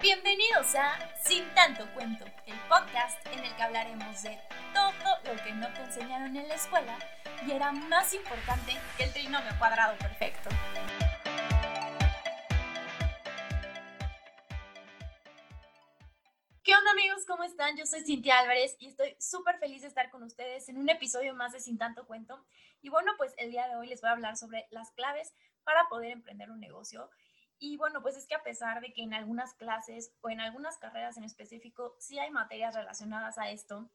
Bienvenidos a Sin tanto cuento, el podcast en el que hablaremos de todo lo que no te enseñaron en la escuela y era más importante que el trinomio cuadrado perfecto. ¿Qué onda amigos? ¿Cómo están? Yo soy Cintia Álvarez y estoy súper feliz de estar con ustedes en un episodio más de Sin tanto cuento. Y bueno, pues el día de hoy les voy a hablar sobre las claves para poder emprender un negocio y bueno, pues es que a pesar de que en algunas clases o en algunas carreras en específico sí hay materias relacionadas a esto,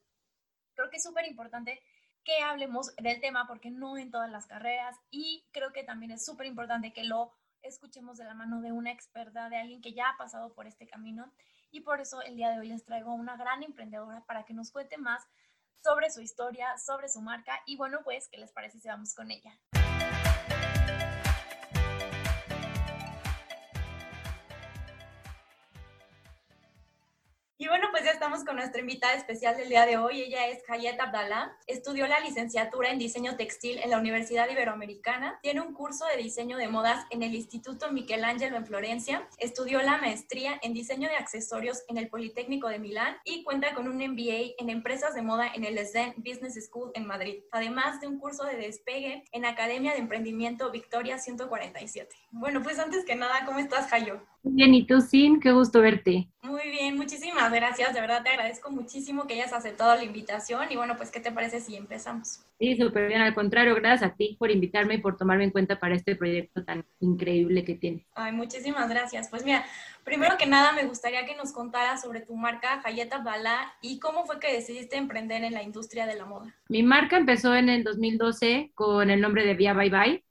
creo que es súper importante que hablemos del tema porque no en todas las carreras y creo que también es súper importante que lo escuchemos de la mano de una experta, de alguien que ya ha pasado por este camino y por eso el día de hoy les traigo una gran emprendedora para que nos cuente más sobre su historia, sobre su marca y bueno, pues, ¿qué les parece si vamos con ella? Bueno, pues ya estamos con nuestra invitada especial del día de hoy. Ella es Hayet Abdallah. Estudió la licenciatura en diseño textil en la Universidad Iberoamericana. Tiene un curso de diseño de modas en el Instituto Michelangelo en Florencia. Estudió la maestría en diseño de accesorios en el Politécnico de Milán y cuenta con un MBA en empresas de moda en el SDEN Business School en Madrid. Además de un curso de despegue en Academia de Emprendimiento Victoria 147. Bueno, pues antes que nada, ¿cómo estás, Hayo? Bien, ¿y tú, Sin? Qué gusto verte. Muy bien, muchísimas gracias. De verdad te agradezco muchísimo que hayas aceptado la invitación. Y bueno, pues, ¿qué te parece si empezamos? Sí, súper bien. Al contrario, gracias a ti por invitarme y por tomarme en cuenta para este proyecto tan increíble que tienes. Ay, muchísimas gracias. Pues mira, primero que nada me gustaría que nos contaras sobre tu marca Hayeta Bala y cómo fue que decidiste emprender en la industria de la moda. Mi marca empezó en el 2012 con el nombre de Via Bye Bye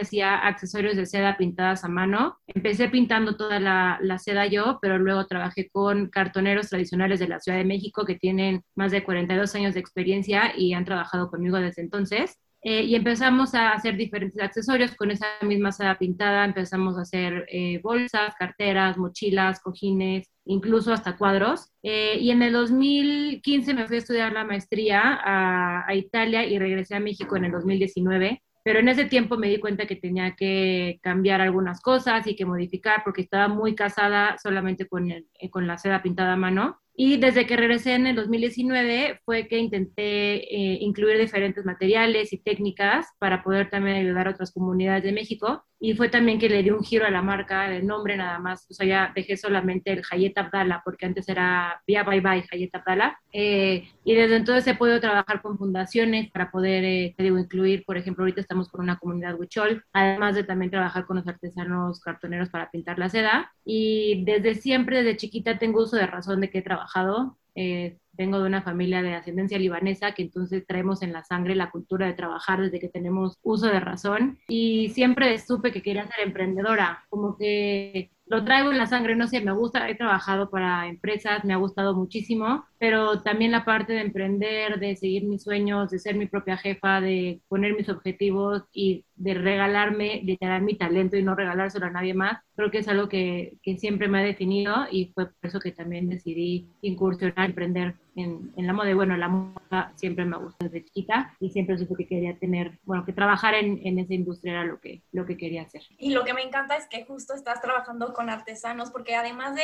hacía accesorios de seda pintadas a mano. Empecé pintando toda la, seda yo, pero luego trabajé con cartoneros tradicionales de la Ciudad de México que tienen más de 42 años de experiencia y han trabajado conmigo desde entonces. Eh, y empezamos a hacer diferentes accesorios con esa misma seda pintada. Empezamos a hacer eh, bolsas, carteras, mochilas, cojines, incluso hasta cuadros. Eh, y en el 2015 me fui a estudiar la maestría a, a Italia y regresé a México en el 2019 pero en ese tiempo me di cuenta que tenía que cambiar algunas cosas y que modificar porque estaba muy casada solamente con, con la seda pintada a mano. Y desde que regresé en el 2019 fue que intenté eh, incluir diferentes materiales y técnicas para poder también ayudar a otras comunidades de México. Y fue también que le di un giro a la marca, el nombre nada más. O sea, ya dejé solamente el Hayet Abdala, porque antes era Via Bye Bye Hayet Abdala. Eh, y desde entonces he podido trabajar con fundaciones para poder, eh, digo, incluir, por ejemplo, ahorita estamos con una comunidad Huichol, además de también trabajar con los artesanos cartoneros para pintar la seda. Y desde siempre, desde chiquita, tengo uso de razón de que he trabajado. Eh, vengo de una familia de ascendencia libanesa que entonces traemos en la sangre la cultura de trabajar desde que tenemos uso de razón. Y siempre supe que quería ser emprendedora, como que lo traigo en la sangre, no sé, me gusta, he trabajado para empresas, me ha gustado muchísimo, pero también la parte de emprender, de seguir mis sueños, de ser mi propia jefa, de poner mis objetivos y de regalarme, de tener mi talento y no regalárselo a nadie más, creo que es algo que, que siempre me ha definido y fue por eso que también decidí incursionar, emprender en, la moda. Bueno, la moda siempre me gusta desde chiquita y siempre supe que quería tener, bueno, que trabajar en, en, esa industria era lo que, lo que quería hacer. Y lo que me encanta es que justo estás trabajando con artesanos, porque además de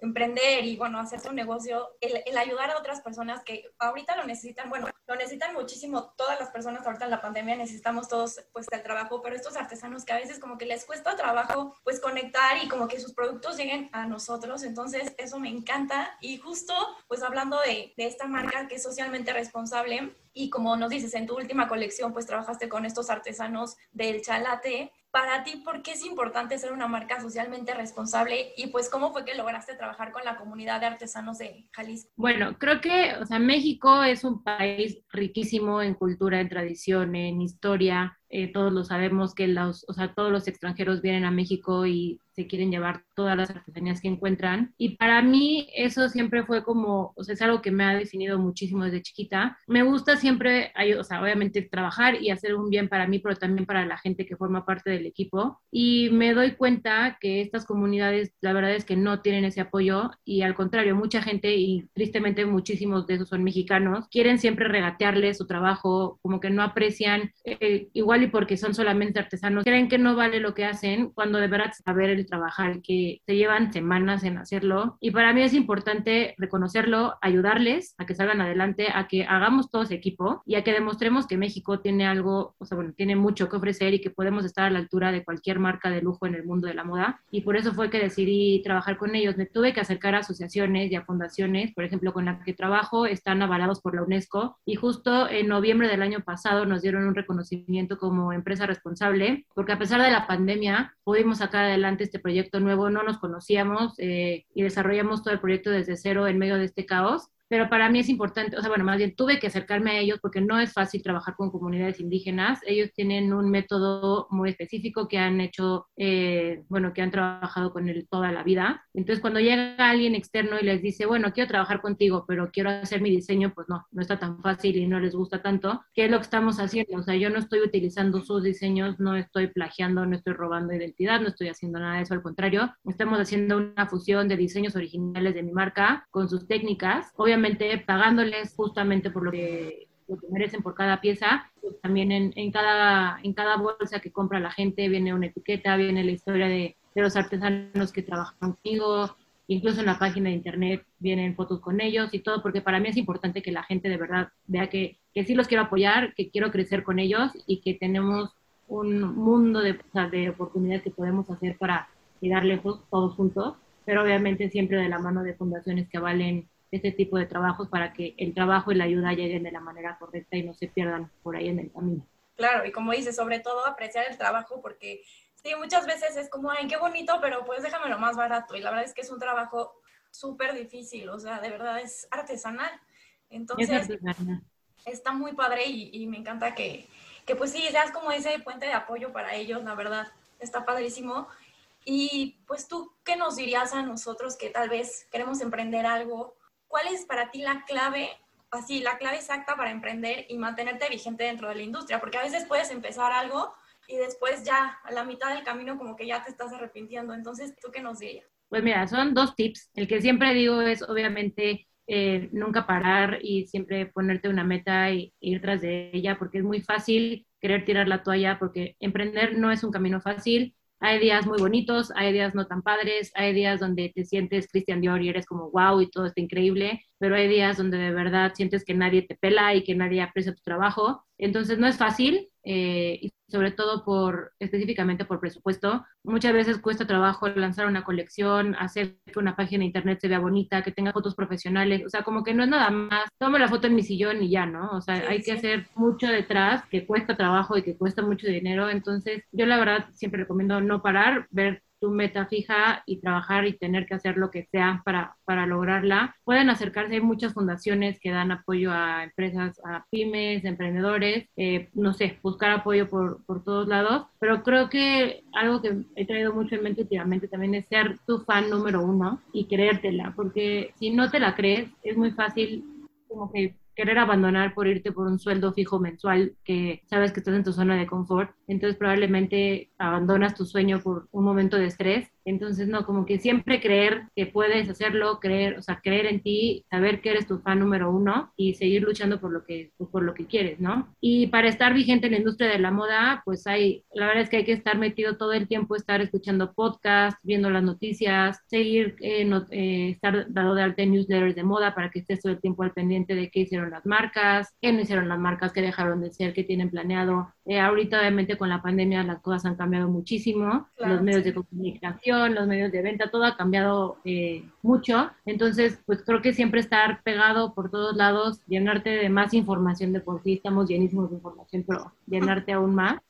emprender y, bueno, hacer tu negocio, el, ayudar a otras personas que ahorita lo necesitan, bueno, lo necesitan muchísimo, todas las personas ahorita en la pandemia necesitamos todos, pues, el trabajo, pero estos artesanos que a veces como que les cuesta trabajo, pues, conectar y como que sus productos lleguen a nosotros, entonces eso me encanta. Y justo, pues, hablando de, de esta marca que es socialmente responsable, y como nos dices, en tu última colección, pues trabajaste con estos artesanos del chalate. Para ti, ¿por qué es importante ser una marca socialmente responsable? Y pues, ¿cómo fue que lograste trabajar con la comunidad de artesanos de Jalisco? Bueno, creo que, o sea, México es un país riquísimo en cultura, en tradición, en historia. Eh, todos lo sabemos que los, o sea, todos los extranjeros vienen a México y se quieren llevar todas las artesanías que encuentran. Y para mí eso siempre fue como, o sea, es algo que me ha definido muchísimo desde chiquita. Me gusta siempre, o sea, obviamente trabajar y hacer un bien para mí, pero también para la gente que forma parte del equipo. Y me doy cuenta que estas comunidades, la verdad es que no tienen ese apoyo y al contrario, mucha gente y tristemente muchísimos de esos son mexicanos, quieren siempre regatearles su trabajo, como que no aprecian, eh, igual igual y porque son solamente artesanos, creen que no vale lo que hacen cuando de verdad saber el trabajar, que se llevan semanas en hacerlo. Y para mí es importante reconocerlo, ayudarles a que salgan adelante, a que hagamos todos equipo y a que demostremos que México tiene algo, o sea, bueno, tiene mucho que ofrecer y que podemos estar a la altura de cualquier marca de lujo en el mundo de la moda. Y por eso fue que decidí trabajar con ellos. Me tuve que acercar a asociaciones y a fundaciones, por ejemplo, con la que trabajo, están avalados por la UNESCO y justo en noviembre del año pasado nos dieron un reconocimiento como empresa responsable, porque a pesar de la pandemia pudimos sacar adelante este proyecto nuevo, no nos conocíamos eh, y desarrollamos todo el proyecto desde cero en medio de este caos pero para mí es importante, o sea, bueno, más bien tuve que acercarme a ellos porque no es fácil trabajar con comunidades indígenas. Ellos tienen un método muy específico que han hecho, eh, bueno, que han trabajado con él toda la vida. Entonces, cuando llega alguien externo y les dice, bueno, quiero trabajar contigo, pero quiero hacer mi diseño, pues no, no está tan fácil y no les gusta tanto. ¿Qué es lo que estamos haciendo? O sea, yo no estoy utilizando sus diseños, no estoy plagiando, no estoy robando identidad, no estoy haciendo nada de eso, al contrario, estamos haciendo una fusión de diseños originales de mi marca con sus técnicas. Obviamente, pagándoles justamente por lo que, merecen por cada pieza. Pues también en, en, cada, en cada bolsa que compra la gente viene una etiqueta, viene la historia de, de los artesanos que trabajan conmigo, incluso en la página de internet vienen fotos con ellos y todo, porque para mí es importante que la gente de verdad vea que, que sí los quiero apoyar, que quiero crecer con ellos y que tenemos un mundo de, de oportunidades que podemos hacer para llegar lejos todos juntos, pero obviamente siempre de la mano de fundaciones que valen este tipo de trabajos para que el trabajo y la ayuda lleguen de la manera correcta y no se pierdan por ahí en el camino. Claro, y como dices, sobre todo apreciar el trabajo porque sí, muchas veces es como, ay, qué bonito, pero pues déjame lo más barato. Y la verdad es que es un trabajo súper difícil, o sea, de verdad es artesanal. Entonces, está muy padre y, y me encanta que, que, pues sí, seas como ese puente de apoyo para ellos, la verdad, está padrísimo. Y pues tú, ¿qué nos dirías a nosotros que tal vez queremos emprender algo ¿cuál es para ti la clave, así, la clave exacta para emprender y mantenerte vigente dentro de la industria? Porque a veces puedes empezar algo y después ya a la mitad del camino como que ya te estás arrepintiendo. Entonces, ¿tú qué nos dirías? Pues mira, son dos tips. El que siempre digo es obviamente eh, nunca parar y siempre ponerte una meta y, ir tras de ella, porque es muy fácil querer tirar la toalla, porque emprender no es un camino fácil. Hay días muy bonitos, hay días no tan padres, hay días donde te sientes Christian Dior y eres como wow y todo está increíble, pero hay días donde de verdad sientes que nadie te pela y que nadie aprecia tu trabajo. Entonces no es fácil, eh, y sobre todo por específicamente por presupuesto. Muchas veces cuesta trabajo lanzar una colección, hacer que una página de internet se vea bonita, que tenga fotos profesionales, o sea, como que no es nada más, toma la foto en mi sillón y ya, ¿no? O sea, hay que hacer mucho detrás, que cuesta trabajo y que cuesta mucho dinero. Entonces, yo la verdad siempre recomiendo no parar, ver tu meta fija y trabajar y tener que hacer lo que sea para, para lograrla. Pueden acercarse, hay muchas fundaciones que dan apoyo a empresas, a pymes, emprendedores, eh, no sé, buscar apoyo por, por todos lados, pero creo que algo que he traído mucho en mente últimamente también es ser tu fan número uno y creértela, porque si no te la crees, es muy fácil como que querer abandonar por irte por un sueldo fijo mensual que sabes que estás en tu zona de confort, entonces probablemente abandonas tu sueño por un momento de estrés entonces, no, como que siempre creer que puedes hacerlo, creer, o sea, creer en ti, saber que eres tu fan número uno y seguir luchando por lo que, por lo que quieres, ¿no? Y para estar vigente en la industria de la moda, pues hay, la verdad es que hay que estar metido todo el tiempo, estar escuchando podcasts, viendo las noticias, seguir, eh, eh, estar dado de alta en newsletters de moda para que estés todo el tiempo al pendiente de qué hicieron las marcas, qué no hicieron las marcas, qué dejaron de ser, qué tienen planeado. Eh, ahorita, obviamente, con la pandemia las cosas han cambiado muchísimo, los medios de comunicación los medios de venta, todo ha cambiado eh, mucho. Entonces, pues creo que siempre estar pegado por todos lados, llenarte de más información de por sí, estamos llenísimos de información, pero llenarte aún más.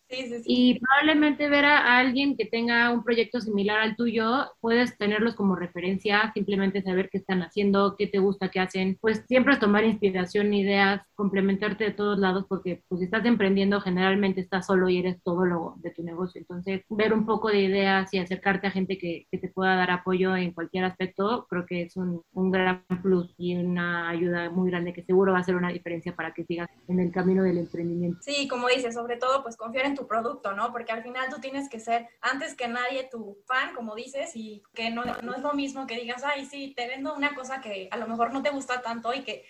Y probablemente ver a alguien que tenga un proyecto similar al tuyo, puedes tenerlos como referencia, simplemente saber qué están haciendo, qué te gusta, qué hacen. Pues siempre tomar inspiración, ideas, complementarte de todos lados, porque pues si estás emprendiendo, generalmente estás solo y eres todo lo de tu negocio. Entonces, ver un poco de ideas y acercarte a gente que, que te pueda dar apoyo en cualquier aspecto, creo que es un, un gran plus y una ayuda muy grande que seguro va a ser una diferencia para que sigas en el camino del emprendimiento. Sí, como dices, sobre todo, pues confiar en tu producto, ¿no? Porque al final tú tienes que ser antes que nadie tu fan, como dices, y que no, no es lo mismo que digas, ay, sí, te vendo una cosa que a lo mejor no te gusta tanto y que,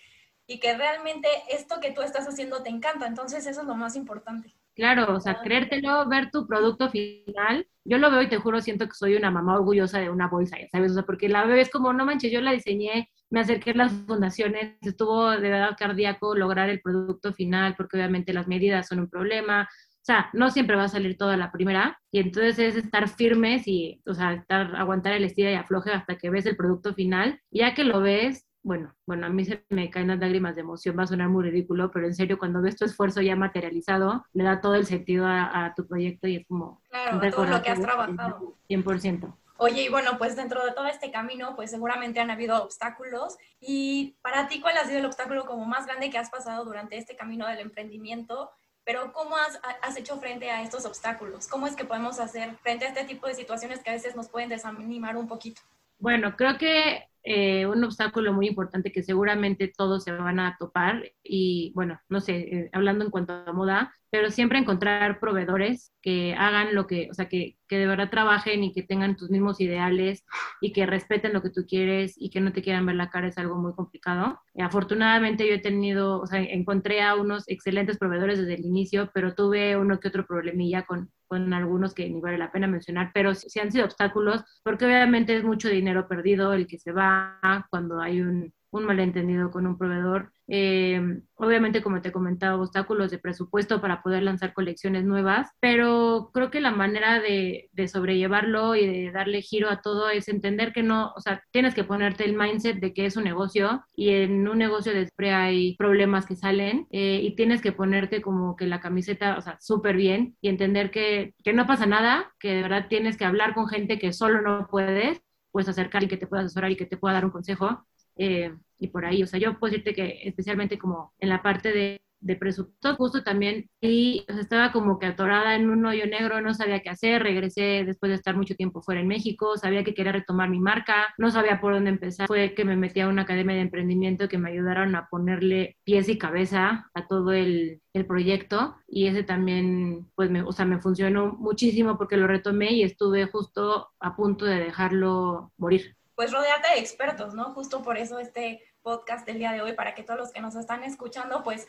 y que realmente esto que tú estás haciendo te encanta. Entonces eso es lo más importante. Claro, o sea, creértelo, ver tu producto final. Yo lo veo y te juro, siento que soy una mamá orgullosa de una bolsa, ya sabes, porque la veo es como, no manches, yo la diseñé, me acerqué a las fundaciones, estuvo de verdad cardíaco lograr el producto final, porque obviamente las medidas son un problema, o sea, no siempre va a salir toda la primera, y entonces es estar firmes y, o sea, estar, aguantar el estira y afloje hasta que ves el producto final. Ya que lo ves, bueno, bueno, a mí se me caen las lágrimas de emoción, va a sonar muy ridículo, pero en serio, cuando ves tu esfuerzo ya materializado, le da todo el sentido a, tu proyecto y es como... Claro, todo lo que has trabajado. 100%. Oye, y bueno, pues dentro de todo este camino, pues seguramente han habido obstáculos. Y para ti, ¿cuál ha sido el obstáculo como más grande que has pasado durante este camino del emprendimiento? Pero ¿cómo has, hecho frente a estos obstáculos? ¿Cómo es que podemos hacer frente a este tipo de situaciones que a veces nos pueden desanimar un poquito? Bueno, creo que eh, un obstáculo muy importante que seguramente todos se van a topar y bueno, no sé, eh, hablando en cuanto a moda, pero siempre encontrar proveedores que hagan lo que, o sea, que, que, de verdad trabajen y que tengan tus mismos ideales y que respeten lo que tú quieres y que no te quieran ver la cara es algo muy complicado. Y afortunadamente yo he tenido, o sea, encontré a unos excelentes proveedores desde el inicio, pero tuve uno que otro problemilla con, con algunos que ni vale la pena mencionar, pero sí han sido obstáculos porque obviamente es mucho dinero perdido el que se va cuando hay un, un malentendido con un proveedor. Eh, obviamente, como te comentaba, obstáculos de presupuesto para poder lanzar colecciones nuevas, pero creo que la manera de, de, sobrellevarlo y de darle giro a todo es entender que no, o sea, tienes que ponerte el mindset de que es un negocio y en un negocio de spray hay problemas que salen eh, y tienes que ponerte como que la camiseta, o sea, súper bien y entender que, que no pasa nada, que de verdad tienes que hablar con gente que solo no puedes puedes acercar y que te pueda asesorar y que te pueda dar un consejo. Eh, y por ahí, o sea, yo puedo decirte que especialmente como en la parte de, de presupuesto, justo también, y estaba como que atorada en un hoyo negro, no sabía qué hacer, regresé después de estar mucho tiempo fuera en México, sabía que quería retomar mi marca, no sabía por dónde empezar, fue que me metí a una academia de emprendimiento que me ayudaron a ponerle pies y cabeza a todo el, el proyecto y ese también, pues, me, o sea, me funcionó muchísimo porque lo retomé y estuve justo a punto de dejarlo morir pues rodeate de expertos, ¿no? Justo por eso este podcast del día de hoy, para que todos los que nos están escuchando, pues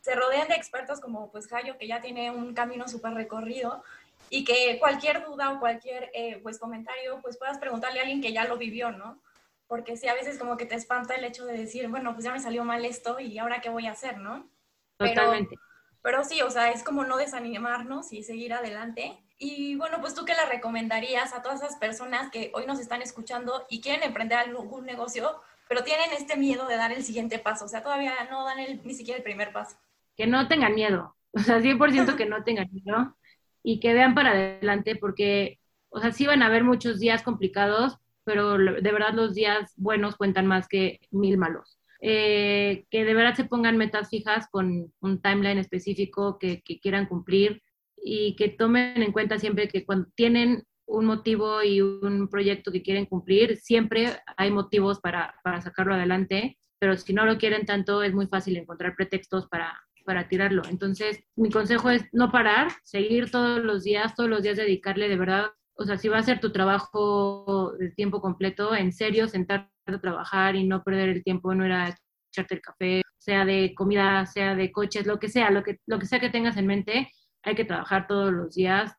se rodeen de expertos como pues Jayo, que ya tiene un camino súper recorrido y que cualquier duda o cualquier eh, pues comentario, pues puedas preguntarle a alguien que ya lo vivió, ¿no? Porque sí, a veces como que te espanta el hecho de decir, bueno, pues ya me salió mal esto y ahora qué voy a hacer, ¿no? Totalmente. pero sí, o sea, es como no desanimarnos y seguir adelante y bueno, pues tú qué le recomendarías a todas esas personas que hoy nos están escuchando y quieren emprender algún negocio, pero tienen este miedo de dar el siguiente paso, o sea, todavía no dan el, ni siquiera el primer paso. Que no tengan miedo, o sea, 100% que no tengan miedo y que vean para adelante porque, o sea, sí van a haber muchos días complicados, pero de verdad los días buenos cuentan más que mil malos. Eh, que de verdad se pongan metas fijas con un timeline específico que, que quieran cumplir, y que tomen en cuenta siempre que cuando tienen un motivo y un proyecto que quieren cumplir, siempre hay motivos para, para sacarlo adelante, pero si no lo quieren tanto, es muy fácil encontrar pretextos para, para tirarlo. Entonces, mi consejo es no parar, seguir todos los días, todos los días dedicarle de verdad, o sea, si va a ser tu trabajo de tiempo completo, en serio, sentarte a trabajar y no perder el tiempo, no era echarte el café, sea de comida, sea de coches, lo que sea, lo que, lo que sea que tengas en mente, hay que trabajar todos los días.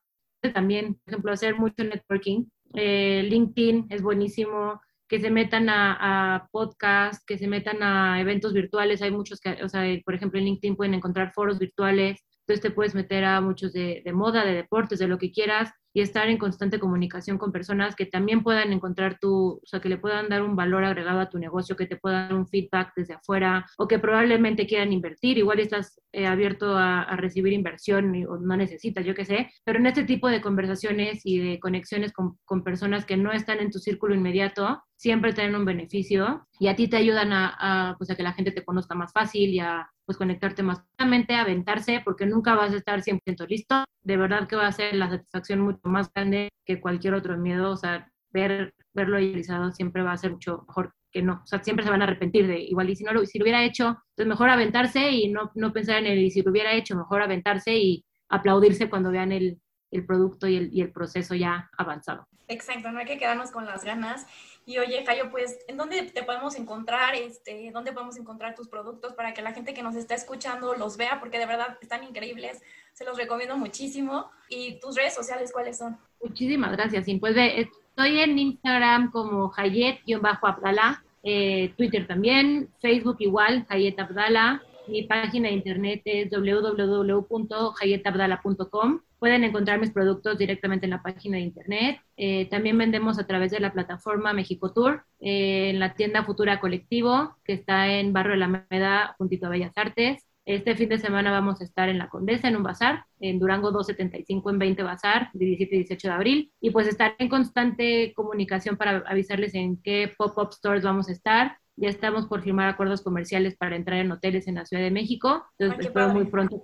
También, por ejemplo, hacer mucho networking. Eh, LinkedIn es buenísimo, que se metan a, podcasts, que se metan a eventos virtuales. Hay muchos que, o sea, por ejemplo, en LinkedIn pueden encontrar foros virtuales. Entonces te puedes meter a muchos de, de moda, de deportes, de lo que quieras y estar en constante comunicación con personas que también puedan encontrar tu, o sea, que le puedan dar un valor agregado a tu negocio, que te puedan dar un feedback desde afuera o que probablemente quieran invertir. Igual estás eh, abierto a, recibir inversión o no necesitas, yo qué sé, pero en este tipo de conversaciones y de conexiones con, con personas que no están en tu círculo inmediato, siempre tienen un beneficio y a ti te ayudan a, a, pues a que la gente te conozca más fácil y a pues conectarte más a aventarse, porque nunca vas a estar 100% listo. De verdad que va a ser la satisfacción mucho más grande que cualquier otro miedo. O sea, ver, verlo realizado siempre va a ser mucho mejor que no. O sea, siempre se van a arrepentir de igual. Y si no lo, si lo hubiera hecho, entonces pues mejor aventarse y no, no pensar en el y si lo hubiera hecho, mejor aventarse y aplaudirse cuando vean el, el producto y el, y el proceso ya avanzado. Exacto, no hay que quedarnos con las ganas. Y oye, Cayo, pues, ¿en dónde te podemos encontrar? Este, ¿Dónde podemos encontrar tus productos para que la gente que nos está escuchando los vea? Porque de verdad están increíbles. Se los recomiendo muchísimo. ¿Y tus redes sociales cuáles son? Muchísimas gracias. pues ve, estoy en Instagram como Hayet-Abdala, eh, Twitter también, Facebook igual, Hayet Abdala. Mi página de internet es www.hayetabdala.com. Pueden encontrar mis productos directamente en la página de internet. Eh, también vendemos a través de la plataforma México Tour, eh, en la tienda Futura Colectivo, que está en Barrio de la Meda, juntito a Bellas Artes. Este fin de semana vamos a estar en La Condesa, en un bazar, en Durango 275 en 20 Bazar, de 17 y 18 de abril. Y pues estar en constante comunicación para avisarles en qué pop-up stores vamos a estar. Ya estamos por firmar acuerdos comerciales para entrar en hoteles en la Ciudad de México. Entonces espero muy pronto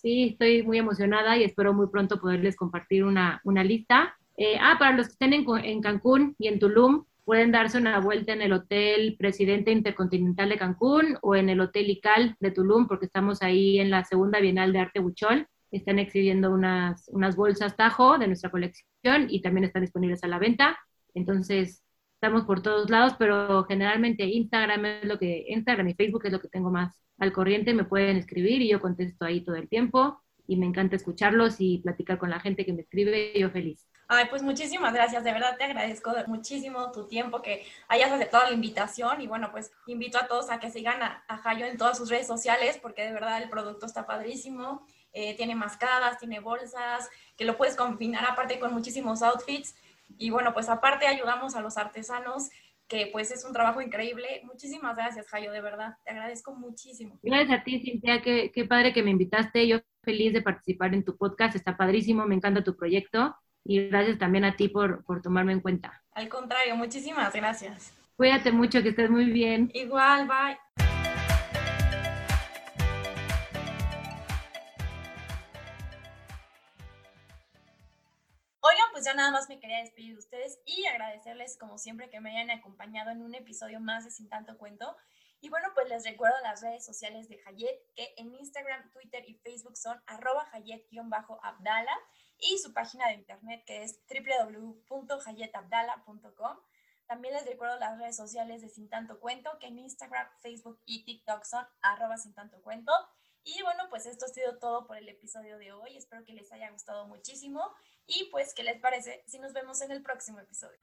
sí, estoy muy emocionada y espero muy pronto poderles compartir una, una lista. Eh, ah, para los que estén en, en Cancún y en Tulum, pueden darse una vuelta en el Hotel Presidente Intercontinental de Cancún o en el Hotel Ical de Tulum, porque estamos ahí en la segunda Bienal de Arte Buchol. Están exhibiendo unas, unas bolsas Tajo de nuestra colección y también están disponibles a la venta. Entonces, estamos por todos lados, pero generalmente Instagram es lo que, Instagram y Facebook es lo que tengo más al corriente, me pueden escribir y yo contesto ahí todo el tiempo y me encanta escucharlos y platicar con la gente que me escribe, yo feliz. Ay, pues muchísimas gracias, de verdad te agradezco muchísimo tu tiempo, que hayas aceptado la invitación y bueno, pues invito a todos a que sigan a, a Jayo en todas sus redes sociales porque de verdad el producto está padrísimo, eh, tiene mascadas, tiene bolsas, que lo puedes combinar aparte con muchísimos outfits y bueno, pues aparte ayudamos a los artesanos que pues es un trabajo increíble. Muchísimas gracias, Jayo, de verdad, te agradezco muchísimo. Gracias a ti, Cintia, qué, qué padre que me invitaste, yo feliz de participar en tu podcast, está padrísimo, me encanta tu proyecto y gracias también a ti por, por tomarme en cuenta. Al contrario, muchísimas gracias. Cuídate mucho, que estés muy bien. Igual, bye. Pues ya nada más me quería despedir de ustedes y agradecerles como siempre que me hayan acompañado en un episodio más de Sin Tanto Cuento. Y bueno, pues les recuerdo las redes sociales de Hayet, que en Instagram, Twitter y Facebook son arroba Hayet-Abdala y su página de internet que es www.hayetabdala.com. También les recuerdo las redes sociales de Sin Tanto Cuento, que en Instagram, Facebook y TikTok son arroba Sin Tanto Cuento. Y bueno, pues esto ha sido todo por el episodio de hoy. Espero que les haya gustado muchísimo y pues, ¿qué les parece si nos vemos en el próximo episodio?